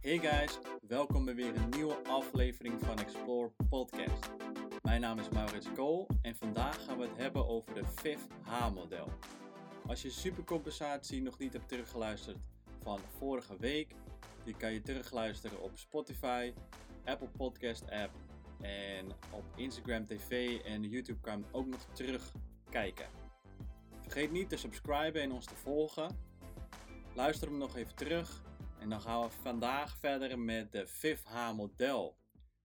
Hey guys, welkom bij weer een nieuwe aflevering van Explore Podcast. Mijn naam is Maurits Kool en vandaag gaan we het hebben over de FIF-H-model. Als je supercompensatie nog niet hebt teruggeluisterd van vorige week, die kan je terugluisteren op Spotify, Apple Podcast app en op Instagram TV en YouTube kan je ook nog terugkijken. Vergeet niet te subscriben en ons te volgen. Luister hem nog even terug en dan gaan we vandaag verder met de 5H model.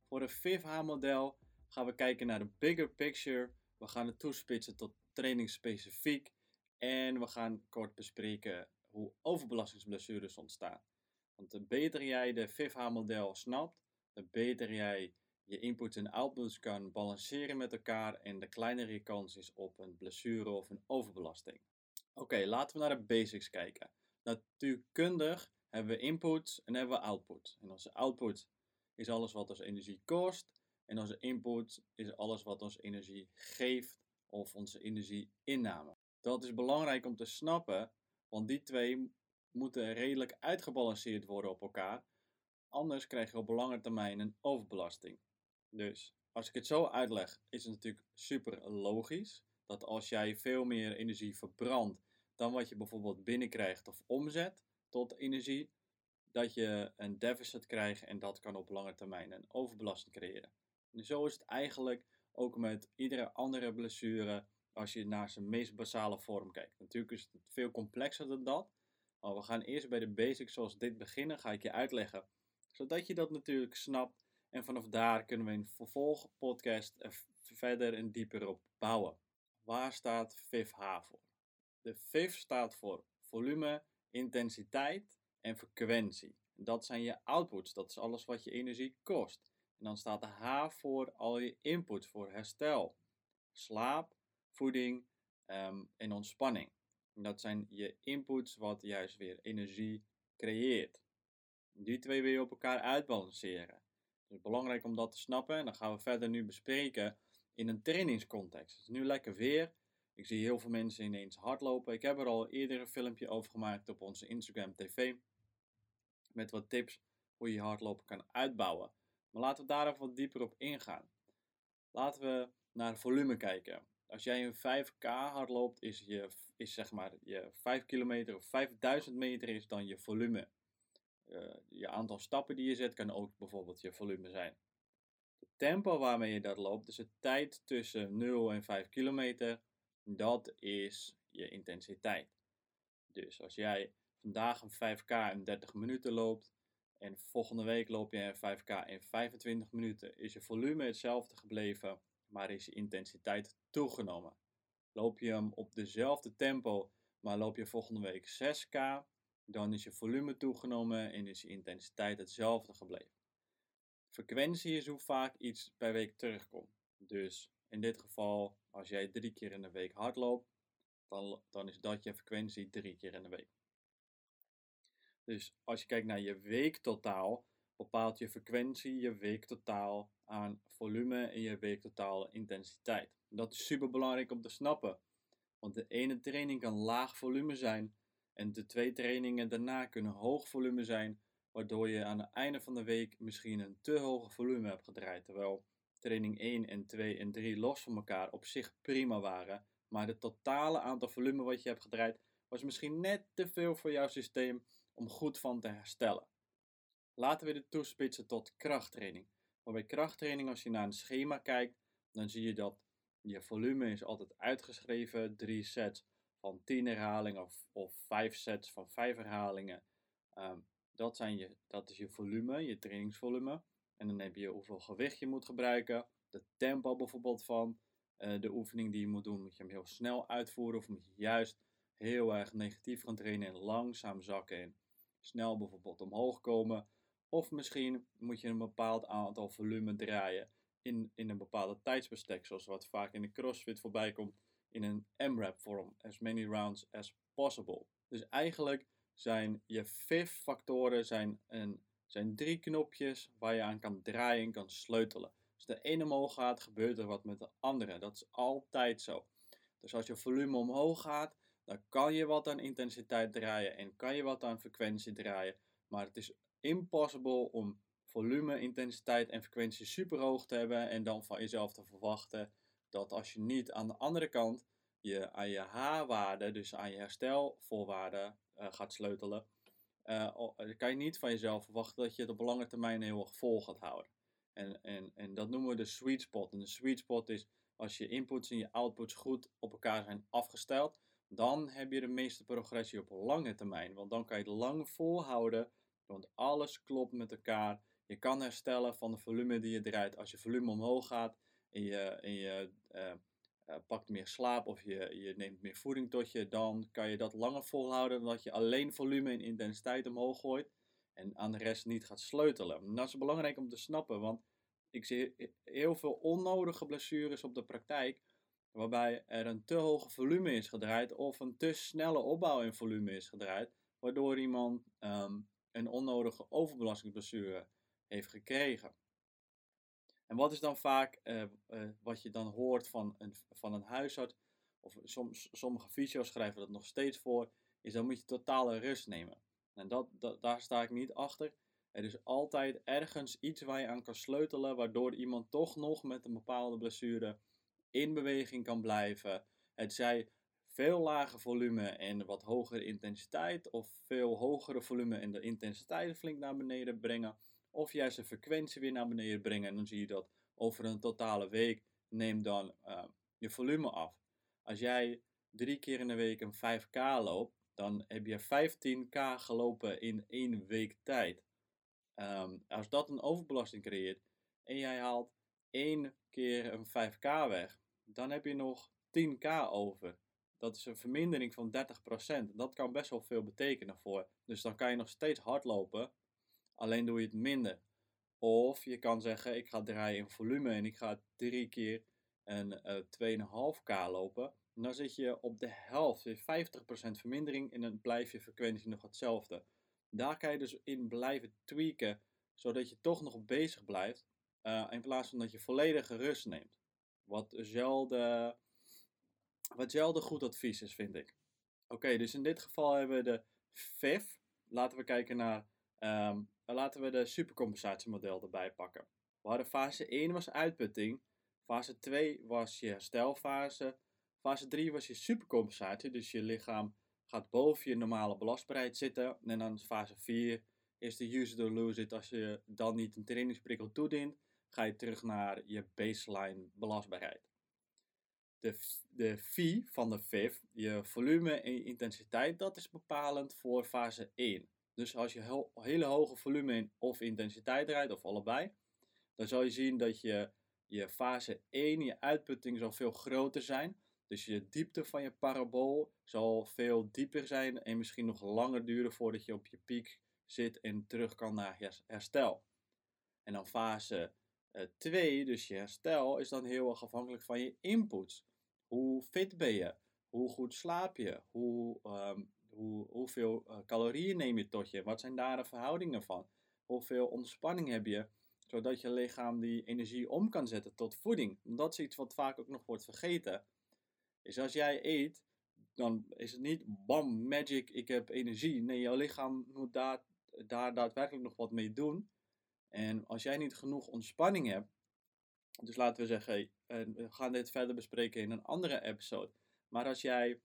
Voor de 5H model gaan we kijken naar de bigger picture. We gaan het toespitsen tot trainingsspecifiek. En we gaan kort bespreken hoe overbelastingsblessures ontstaan. Want de beter jij de 5H model snapt, de beter jij je inputs en outputs kan balanceren met elkaar en de kleiner je kans is op een blessure of een overbelasting. Oké, laten we naar de basics kijken. Natuurkundig hebben we input en hebben we output. En onze output is alles wat ons energie kost. En onze input is alles wat ons energie geeft of onze energieinname. Dat is belangrijk om te snappen, want die twee moeten redelijk uitgebalanceerd worden op elkaar. Anders krijg je op lange termijn een overbelasting. Dus als ik het zo uitleg, is het natuurlijk super logisch dat als jij veel meer energie verbrandt dan wat je bijvoorbeeld binnenkrijgt of omzet, tot energie, dat je een deficit krijgt en dat kan op lange termijn een overbelasting creëren. En zo is het eigenlijk ook met iedere andere blessure als je naar zijn meest basale vorm kijkt. Natuurlijk is het veel complexer dan dat, maar we gaan eerst bij de basics zoals dit beginnen, ga ik je uitleggen, zodat je dat natuurlijk snapt en vanaf daar kunnen we in vervolg podcast verder en dieper op bouwen. Waar staat VIF-H voor? De VIF staat voor volume, intensiteit en frequentie. Dat zijn je outputs, dat is alles wat je energie kost. En dan staat de H voor al je inputs, voor herstel, slaap, voeding um, en ontspanning. Dat zijn je inputs wat juist weer energie creëert. Die twee wil je op elkaar uitbalanceren. Is belangrijk om dat te snappen en dan gaan we verder nu bespreken in een trainingscontext. Het is nu lekker weer. Ik zie heel veel mensen ineens hardlopen. Ik heb er al eerder een filmpje over gemaakt op onze Instagram TV. Met wat tips hoe je hardlopen kan uitbouwen. Maar laten we daar even wat dieper op ingaan. Laten we naar volume kijken. Als jij een 5K hardloopt, is, je, is zeg maar je 5 kilometer of 5000 meter is dan je volume. Uh, je aantal stappen die je zet kan ook bijvoorbeeld je volume zijn. Het tempo waarmee je dat loopt, dus de tijd tussen 0 en 5 kilometer, dat is je intensiteit. Dus als jij vandaag een 5K in 30 minuten loopt en volgende week loop je een 5K in 25 minuten, is je volume hetzelfde gebleven, maar is je intensiteit toegenomen. Loop je hem op dezelfde tempo, maar loop je volgende week 6K, dan is je volume toegenomen en is je intensiteit hetzelfde gebleven. Frequentie is hoe vaak iets per week terugkomt. Dus in dit geval, als jij drie keer in de week hardloopt, dan, dan is dat je frequentie drie keer in de week. Dus als je kijkt naar je weektotaal, bepaalt je frequentie je weektotaal aan volume en je weektotaal intensiteit. Dat is super belangrijk om te snappen. Want de ene training kan laag volume zijn en de twee trainingen daarna kunnen hoog volume zijn, waardoor je aan het einde van de week misschien een te hoge volume hebt gedraaid. Terwijl training 1 en 2 en 3 los van elkaar op zich prima waren, maar het totale aantal volume wat je hebt gedraaid was misschien net te veel voor jouw systeem om goed van te herstellen. Laten we dit toespitsen tot krachttraining. Maar bij krachttraining, als je naar een schema kijkt, dan zie je dat je volume is altijd uitgeschreven, drie sets van 10 herhalingen of, of 5 sets van 5 herhalingen. Um, dat, zijn je, dat is je volume, je trainingsvolume. En dan heb je hoeveel gewicht je moet gebruiken, de tempo bijvoorbeeld van uh, de oefening die je moet doen. Moet je hem heel snel uitvoeren of moet je juist heel erg negatief gaan trainen en langzaam zakken en snel bijvoorbeeld omhoog komen. Of misschien moet je een bepaald aantal volume draaien in, in een bepaalde tijdsbestek, zoals wat vaak in de CrossFit voorbij komt in een M-rap vorm, as many rounds as possible. Dus eigenlijk zijn je FIF-factoren zijn, een, zijn drie knopjes waar je aan kan draaien en kan sleutelen. Als de ene omhoog gaat, gebeurt er wat met de andere. Dat is altijd zo. Dus als je volume omhoog gaat, dan kan je wat aan intensiteit draaien en kan je wat aan frequentie draaien. Maar het is impossible om volume, intensiteit en frequentie super hoog te hebben en dan van jezelf te verwachten dat als je niet aan de andere kant je, aan je H-waarde, dus aan je herstelvoorwaarden uh, gaat sleutelen, uh, kan je niet van jezelf verwachten dat je het op lange termijn heel erg vol gaat houden. En, en, en dat noemen we de sweet spot. En de sweet spot is als je inputs en je outputs goed op elkaar zijn afgesteld, dan heb je de meeste progressie op lange termijn. Want dan kan je het lang volhouden, want alles klopt met elkaar. Je kan herstellen van de volume die je draait. Als je volume omhoog gaat en je, en je uh, uh, pakt meer slaap of je, je neemt meer voeding tot je, dan kan je dat langer volhouden dan dat je alleen volume en intensiteit omhoog gooit en aan de rest niet gaat sleutelen. En dat is belangrijk om te snappen, want ik zie heel veel onnodige blessures op de praktijk, waarbij er een te hoge volume is gedraaid of een te snelle opbouw in volume is gedraaid, waardoor iemand um, een onnodige overbelastingsblessure heeft gekregen. En wat is dan vaak uh, uh, wat je dan hoort van een, van een huisarts, of soms, sommige fysio's schrijven dat nog steeds voor, is dan moet je totale rust nemen. En dat, dat, daar sta ik niet achter. Er is altijd ergens iets waar je aan kan sleutelen, waardoor iemand toch nog met een bepaalde blessure in beweging kan blijven. Het zij veel lager volume en wat hogere intensiteit, of veel hogere volume en de intensiteit flink naar beneden brengen, of juist de frequentie weer naar beneden brengen. En dan zie je dat over een totale week neemt dan uh, je volume af. Als jij drie keer in de week een 5K loopt, dan heb je 15K gelopen in één week tijd. Um, als dat een overbelasting creëert en jij haalt één keer een 5K weg, dan heb je nog 10K over. Dat is een vermindering van 30%. Dat kan best wel veel betekenen voor. Dus dan kan je nog steeds hardlopen, alleen doe je het minder. Of je kan zeggen, ik ga draaien in volume en ik ga drie keer een uh, eh, 2,5K lopen. En dan zit je op de helft, 50% vermindering en dan blijf je frequentie nog hetzelfde. Daar kan je dus in blijven tweaken, zodat je toch nog bezig blijft, uh, in plaats van dat je volledige rust neemt. Wat zelden, wat zelden goed advies is, vind ik. Oké, dus in dit geval hebben we de FIF. Laten we kijken naar, um, laten we de supercompensatiemodel erbij pakken. We hadden fase 1 was uitputting, fase 2 was je herstelfase, fase 3 was je supercompensatie, dus je lichaam gaat boven je normale belastbaarheid zitten. En dan fase 4 is de use it or lose it. Als je dan niet een trainingsprikkel toedient, ga je terug naar je baseline belastbaarheid. De, de V van de FIF, je volume en intensiteit, dat is bepalend voor fase 1. Dus als je hele hoge volume of intensiteit rijdt, of allebei, dan zal je zien dat je, je fase 1, je uitputting zal veel groter zijn. Dus je diepte van je parabool zal veel dieper zijn en misschien nog langer duren voordat je op je piek zit en terug kan naar herstel. En dan fase 2, uh, dus je herstel, is dan heel erg afhankelijk van je inputs. Hoe fit ben je? Hoe goed slaap je? Hoe, um, hoe, hoeveel uh, calorieën neem je tot je? Wat zijn daar de verhoudingen van? Hoeveel ontspanning heb je? Zodat je lichaam die energie om kan zetten tot voeding. Dat is iets wat vaak ook nog wordt vergeten is als jij eet, dan is het niet bam, magic, ik heb energie. Nee, jouw lichaam moet daar, daar daadwerkelijk nog wat mee doen. En als jij niet genoeg ontspanning hebt, dus laten we zeggen, we gaan dit verder bespreken in een andere episode. Maar als jij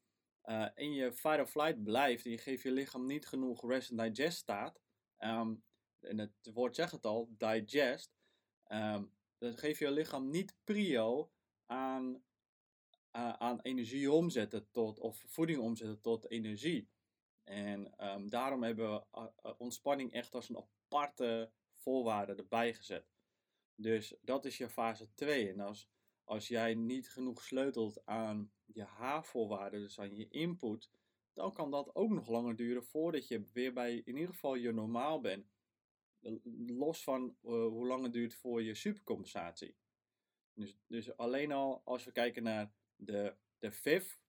uh, in je fight or flight blijft en je geeft je lichaam niet genoeg rest en digest staat, um, en het woord zegt het al, digest, um, dan geef je lichaam niet prio aan uh, aan energie omzetten tot, of voeding omzetten tot energie. En um, daarom hebben we uh, ontspanning echt als een aparte voorwaarde erbij gezet. Dus dat is je fase 2. En als, als jij niet genoeg sleutelt aan je H-voorwaarden, dus aan je input, dan kan dat ook nog langer duren voordat je weer bij in ieder geval je normaal bent. Los van uh, hoe lang het duurt voor je supercompensatie. Dus, dus alleen al als we kijken naar de, de FIF,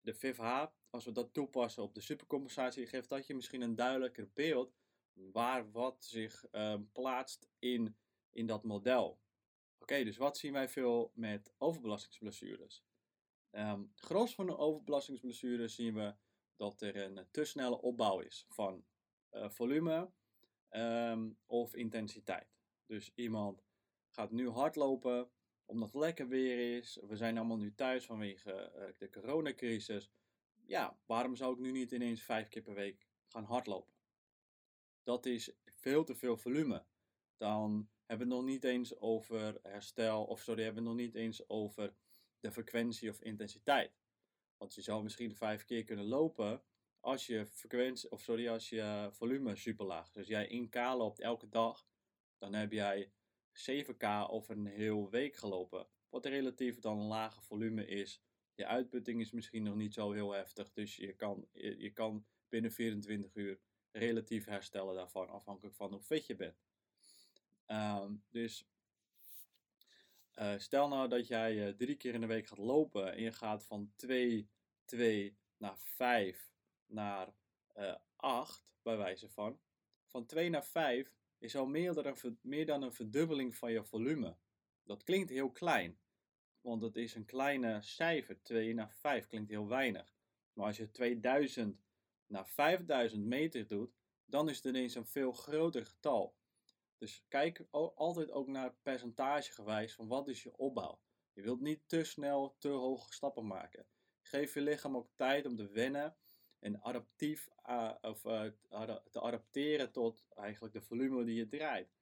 de FIF-H, als we dat toepassen op de supercompensatie, geeft dat je misschien een duidelijker beeld waar wat zich uh, plaatst in, in dat model. Oké, dus wat zien wij veel met overbelastingsblessures? Um, gros van de overbelastingsblessures zien we dat er een te snelle opbouw is van uh, volume, ehm, of intensiteit. Dus iemand gaat nu hardlopen omdat het lekker weer is. We zijn allemaal nu thuis vanwege uh, de coronacrisis. Ja, waarom zou ik nu niet ineens vijf keer per week gaan hardlopen? Dat is veel te veel volume. Dan hebben nog niet eens over herstel, of sorry, hebben het nog niet eens over de frequentie of intensiteit. Want je zou misschien vijf keer kunnen lopen als je frequentie, of sorry, als je volume super laag is. Dus jij 1K loopt elke dag, dan heb jij 7K over een heel week gelopen. Wat relatief dan een lage volume is. Je uitputting is misschien nog niet zo heel heftig, dus je kan, je kan binnen 24 uur relatief herstellen daarvan, afhankelijk van hoe fit je bent. Ehm, dus uh, stel nou dat jij uh, drie keer in de week gaat lopen en je gaat van 2, 2 naar 5 naar uh, eh, 8, bij wijze van. Van 2 naar 5 is al meer dan, een, meer dan een verdubbeling van je volume. Dat klinkt heel klein, want het is een kleine cijfer. 2 naar 5 klinkt heel weinig. Maar als je 2000 naar 5000 meter doet, dan is het ineens een veel groter getal. Dus kijk altijd ook naar percentagegewijs van wat is je opbouw. Je wilt niet te snel te hoge stappen maken. Geef je lichaam ook tijd om te wennen en adaptief uh, of, uh, te adapteren tot eigenlijk de volume die je draait.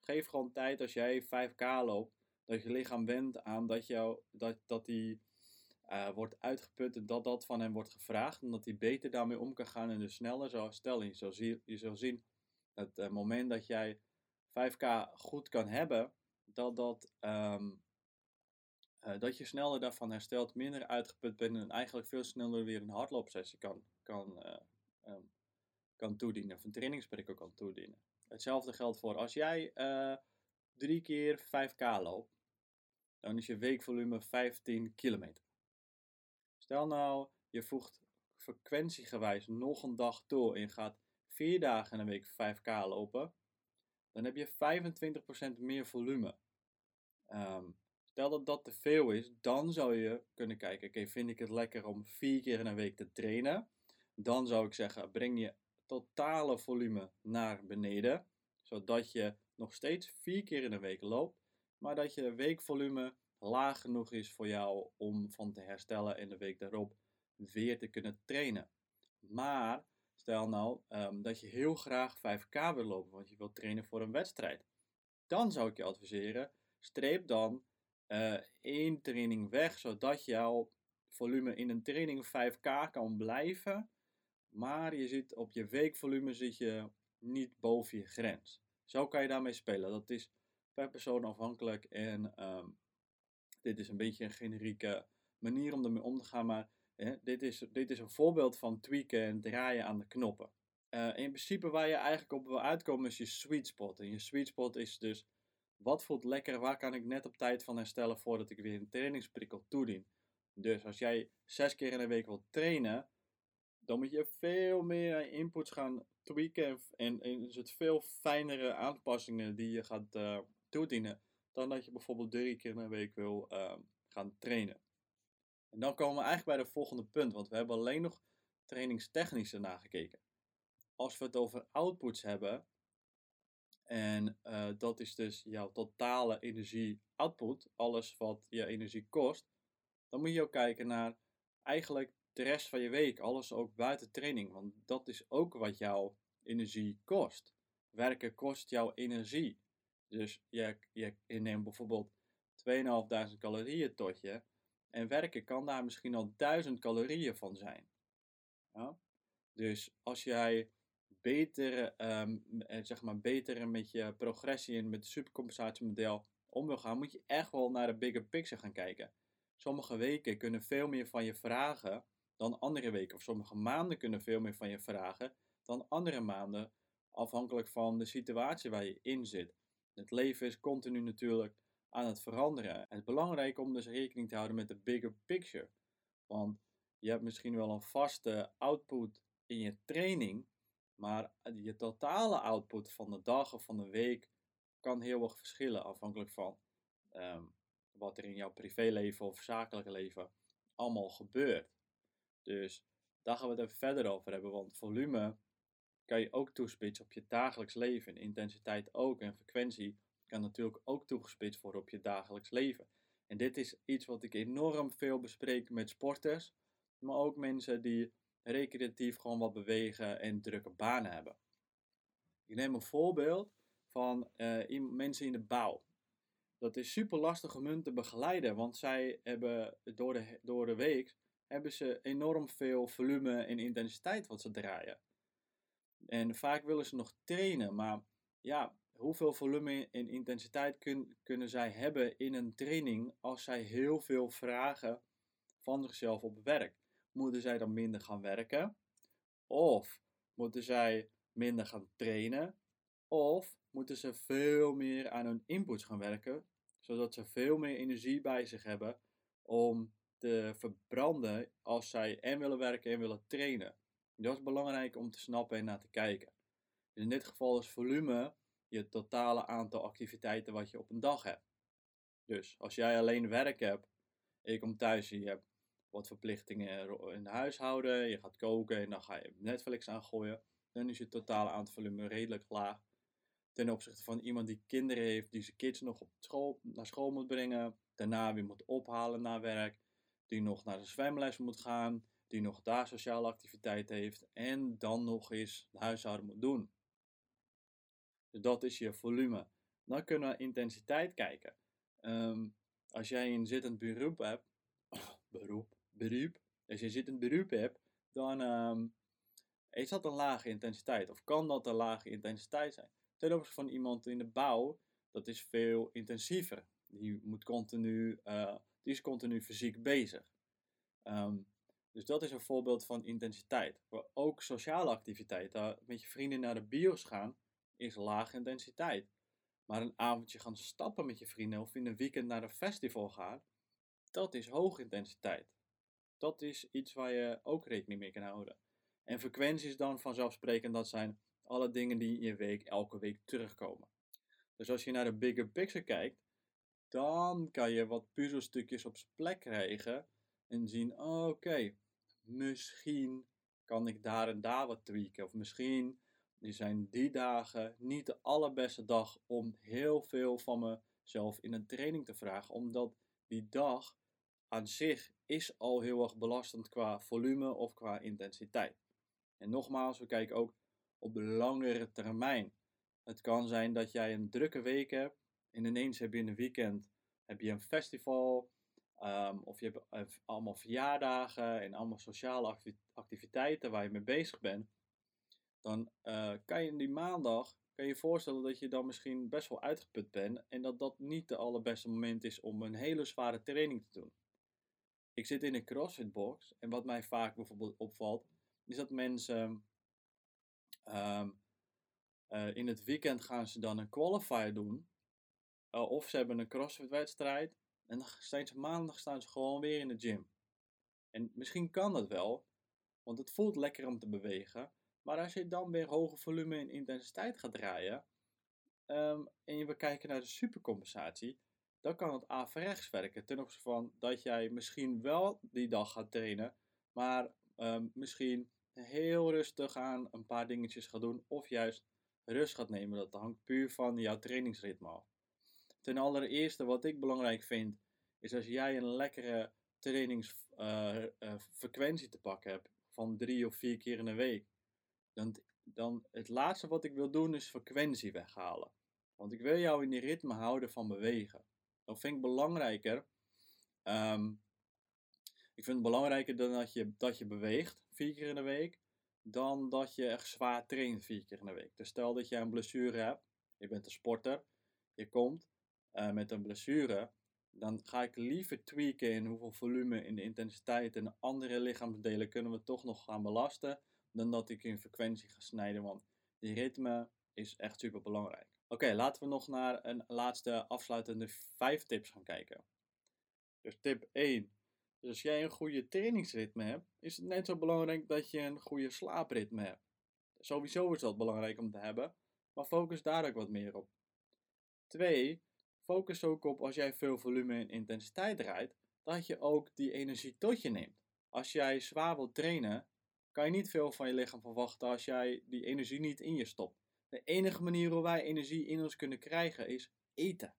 Geef gewoon tijd als jij 5k loopt, dat je lichaam went aan dat, jou, dat, dat die uh, wordt uitgeput en dat dat van hem wordt gevraagd. En dat hij beter daarmee om kan gaan en dus sneller zou stellen. Je zal, zien, je zal zien het moment dat jij 5k goed kan hebben, dat, dat, um, uh, dat je sneller daarvan herstelt, minder uitgeput bent en eigenlijk veel sneller weer een hardloopsessie kan, kan, uh, um, kan toedienen, of een trainingsprikkel kan toedienen. Hetzelfde geldt voor als jij uh, drie keer 5k loopt, dan is je weekvolume 15 kilometer. Stel nou, je voegt frequentiegewijs nog een dag toe en je gaat vier dagen in de week 5k lopen, dan heb je 25% meer volume. Um, stel dat dat te veel is, dan zou je kunnen kijken, oké, vind ik het lekker om vier keer in een week te trainen? Dan zou ik zeggen, breng je totale volume naar beneden, zodat je nog steeds vier keer in een week loopt, maar dat je weekvolume laag genoeg is voor jou om van te herstellen en de week daarop weer te kunnen trainen. Maar stel nou um, dat je heel graag 5K wil lopen, want je wilt trainen voor een wedstrijd. Dan zou ik je adviseren, streep dan uh, één training weg, zodat jouw volume in een training 5K kan blijven. Maar je zit op je weekvolume zit je niet boven je grens. Zo kan je daarmee spelen. Dat is per persoon afhankelijk en um, dit is een beetje een generieke manier om ermee om te gaan, maar hè, dit, is, dit is een voorbeeld van tweaken en draaien aan de knoppen. Uh, in principe waar je eigenlijk op wil uitkomen is je sweet spot. En je sweet spot is dus, wat voelt lekker, waar kan ik net op tijd van herstellen voordat ik weer een trainingsprikkel toedien. Dus als jij zes keer in de week wilt trainen, dan moet je veel meer inputs gaan tweaken en, en het veel fijnere aanpassingen die je gaat uh, toedienen dan dat je bijvoorbeeld drie keer in een week wil uh, gaan trainen. En dan komen we eigenlijk bij de volgende punt, want we hebben alleen nog trainingstechnische nagekeken. Als we het over outputs hebben, en uh, dat is dus jouw totale energie-output, alles wat je energie kost, dan moet je ook kijken naar eigenlijk de rest van je week, alles ook buiten training, want dat is ook wat jouw energie kost. Werken kost jouw energie. Dus je, je, je neemt bijvoorbeeld 2500 calorieën tot je. En werken kan daar misschien al 1000 calorieën van zijn. Ja? Dus als jij beter, um, zeg maar beter met je progressie en met het supercompensatiemodel om wil gaan, moet je echt wel naar de bigger picture gaan kijken. Sommige weken kunnen veel meer van je vragen dan andere weken. Of sommige maanden kunnen veel meer van je vragen dan andere maanden. Afhankelijk van de situatie waar je in zit. Het leven is continu natuurlijk aan het veranderen. het is belangrijk om dus rekening te houden met de bigger picture. Want je hebt misschien wel een vaste output in je training, maar je totale output van de dag of van de week kan heel erg verschillen afhankelijk van um, wat er in jouw privéleven of zakelijke leven allemaal gebeurt. Dus daar gaan we het even verder over hebben, want volume kan je ook toespitsen op je dagelijks leven. intensiteit ook en frequentie kan natuurlijk ook toegespitst worden op je dagelijks leven. En dit is iets wat ik enorm veel bespreek met sporters, maar ook mensen die recreatief gewoon wat bewegen en drukke banen hebben. Ik neem een voorbeeld van uh, mensen in de bouw. Dat is super lastig om hun te begeleiden, want zij hebben door de, door de week hebben ze enorm veel volume en intensiteit wat ze draaien. En vaak willen ze nog trainen, maar ja, hoeveel volume en intensiteit kun, kunnen zij hebben in een training als zij heel veel vragen van zichzelf op werk? Moeten zij dan minder gaan werken? Of moeten zij minder gaan trainen? Of moeten ze veel meer aan hun inputs gaan werken, zodat ze veel meer energie bij zich hebben om te verbranden als zij en willen werken en willen trainen. Dat is belangrijk om te snappen en naar te kijken. in dit geval is volume je totale aantal activiteiten wat je op een dag hebt. Dus als jij alleen werk hebt, je komt thuis en je hebt wat verplichtingen in de huishouden, je gaat koken en dan ga je Netflix aangooien, dan is je totale aantal volume redelijk laag. Ten opzichte van iemand die kinderen heeft, die zijn kids nog op school, naar school moet brengen, daarna weer moet ophalen naar werk, die nog naar de zwemles moet gaan, die nog daar sociale activiteit heeft en dan nog eens de huishouden moet doen. Dus dat is je volume. Dan kunnen we intensiteit kijken. Ehm, als jij een zittend beroep hebt, beroep, beroep, als je zittend beroep hebt, dan um, is dat een lage intensiteit. Of kan dat een lage intensiteit zijn? Ten opzichte van iemand in de bouw, dat is veel intensiever. Die, moet continu, uh, die is continu fysiek bezig. Um, dus dat is een voorbeeld van intensiteit. Maar ook sociale activiteiten, met je vrienden naar de bios gaan, is lage intensiteit. Maar een avondje gaan stappen met je vrienden of in een weekend naar een festival gaan, dat is hoge intensiteit. Dat is iets waar je ook rekening mee kan houden. En frequenties dan vanzelfsprekend, dat zijn alle dingen die in je week elke week terugkomen. Dus als je naar de bigger picture kijkt, dan kan je wat puzzelstukjes op zijn plek krijgen en zien, oké, misschien kan ik daar en daar wat tweaken. Of misschien zijn die dagen niet de allerbeste dag om heel veel van mezelf in een training te vragen. Omdat die dag aan zich is al heel erg belastend qua volume of qua intensiteit. En nogmaals, we kijken ook op de langere termijn. Het kan zijn dat jij een drukke week hebt en ineens heb je in een weekend heb je een festival um, of je hebt eh, allemaal verjaardagen en allemaal sociale activiteiten waar je mee bezig bent. Dan uh, kan je die maandag kan je voorstellen dat je dan misschien best wel uitgeput bent en dat dat niet de allerbeste moment is om een hele zware training te doen. Ik zit in een CrossFit box en wat mij vaak bijvoorbeeld opvalt, is dat mensen um, uh, in het weekend gaan ze dan een qualifier doen. Uh, of ze hebben een CrossFit wedstrijd en dan staan ze maandag staan ze gewoon weer in de gym. En misschien kan dat wel, want het voelt lekker om te bewegen. Maar als je dan weer hoge volume en intensiteit gaat draaien, um, en je kijken naar de supercompensatie, dan kan het averechts werken. Ten opzichte van dat jij misschien wel die dag gaat trainen, maar um, misschien heel rustig aan een paar dingetjes gaat doen, of juist rust gaat nemen. Dat hangt puur van jouw trainingsritme af. Ten allereerste, wat ik belangrijk vind, is als jij een lekkere trainingsfrequentie uh, uh, te pakken hebt van drie of vier keer in de week, dan, dan het laatste wat ik wil doen is frequentie weghalen. Want ik wil jou in die ritme houden van bewegen. Dat vind ik belangrijker. Um, ik vind het belangrijker dan dat je, dat je beweegt vier keer in de week, dan dat je echt zwaar traint vier keer in de week. Dus stel dat jij een blessure hebt, je bent een sporter, je komt uh, met een blessure, dan ga ik liever tweaken in hoeveel volume, in de intensiteit en andere lichaamsdelen kunnen we toch nog gaan belasten, dan dat ik in frequentie ga snijden, want die ritme is echt super belangrijk. Oké, laten we nog naar een laatste afsluitende vijf tips gaan kijken. Dus tip 1. Dus als jij een goede trainingsritme hebt, is het net zo belangrijk dat je een goede slaapritme hebt. Sowieso is dat belangrijk om te hebben, maar focus daar ook wat meer op. 2 focus ook op als jij veel volume en intensiteit draait, dat je ook die energie tot je neemt. Als jij zwaar wilt trainen, kan je niet veel van je lichaam verwachten als jij die energie niet in je stopt. De enige manier hoe wij energie in ons kunnen krijgen is eten.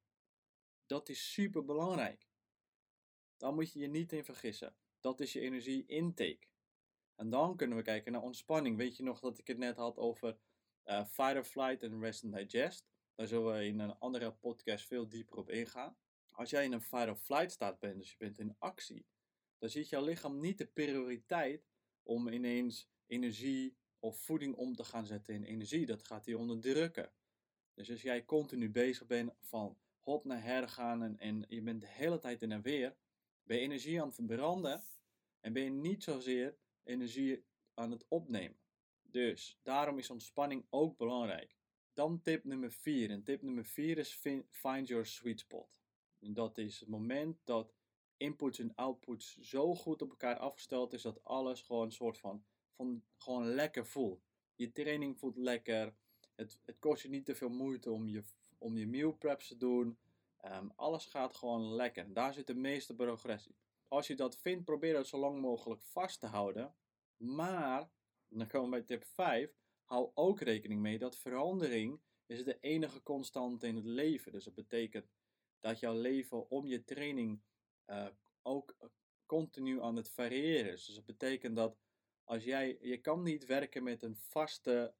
Dat is super belangrijk. Daar moet je je niet in vergissen. Dat is je energie intake. En dan kunnen we kijken naar ontspanning. Weet je nog dat ik het net had over uh, fight or flight en rest and digest? Daar zullen we in een andere podcast veel dieper op ingaan. Als jij in een fight or flight staat bent, dus je bent in actie, dan ziet jouw lichaam niet de prioriteit om ineens energie of voeding om te gaan zetten in energie. Dat gaat hij onderdrukken. Dus als jij continu bezig bent van hot naar her gaan en, je bent de hele tijd in en weer, ben je energie aan het verbranden en ben je niet zozeer energie aan het opnemen. Dus daarom is ontspanning ook belangrijk. Dan tip nummer 4. En tip nummer 4 is find your sweet spot. En dat is het moment dat inputs en outputs zo goed op elkaar afgesteld is dat alles gewoon een soort van, van gewoon lekker voelt. Je training voelt lekker. Het, het kost je niet te veel moeite om je, om je meal preps te doen. Um, alles gaat gewoon lekker. Daar zit de meeste progressie. Als je dat vindt, probeer dat zo lang mogelijk vast te houden. Maar, dan komen we bij tip 5, hou ook rekening mee dat verandering is de enige constante in het leven. Dus dat betekent dat jouw leven om je training uh, ook continu aan het variëren. Dus dat betekent dat als jij, je kan niet werken met een vaste,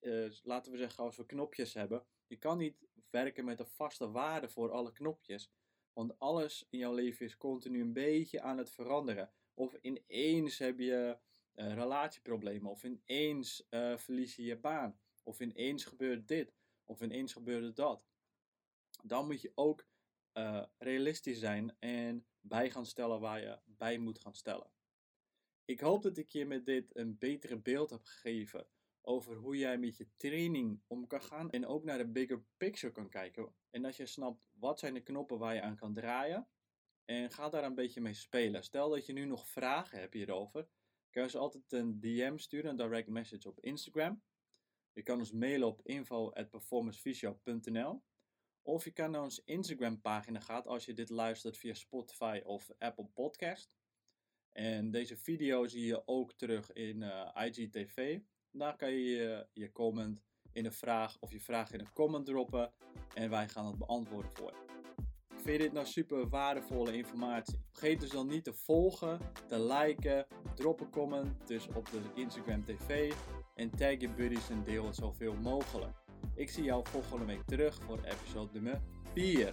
uh, laten we zeggen als we knopjes hebben, je kan niet werken met een vaste waarde voor alle knopjes. Want alles in jouw leven is continu een beetje aan het veranderen. Of ineens heb je relatieproblemen, of ineens verlies je je baan, of ineens gebeurt dit, of ineens gebeurt dat. Dan moet je ook uh, realistisch zijn en bij gaan stellen waar je bij moet gaan stellen. Ik hoop dat ik je met dit een betere beeld heb gegeven over hoe jij met je training om kan gaan en ook naar de bigger picture kan kijken. En dat je snapt wat zijn de knoppen waar je aan kan draaien en ga daar een beetje mee spelen. Stel dat je nu nog vragen hebt hierover, kan je ze altijd een DM sturen, een direct message op Instagram. Je kan ons mailen op info@performancevisio.nl of je kan naar onze Instagram pagina gaan als je dit luistert via Spotify of Apple Podcast. En deze video zie je ook terug in uh, IGTV. Daar kan je je, je comment in een vraag of je vraag in een comment droppen en wij gaan het beantwoorden voor je. Vind je dit nou super waardevolle informatie? Vergeet dus dan niet te volgen, te liken, drop een comment dus op de Instagram TV en tag je buddies en deel het zoveel mogelijk. Ik zie jou volgende week terug voor episode nummer 4.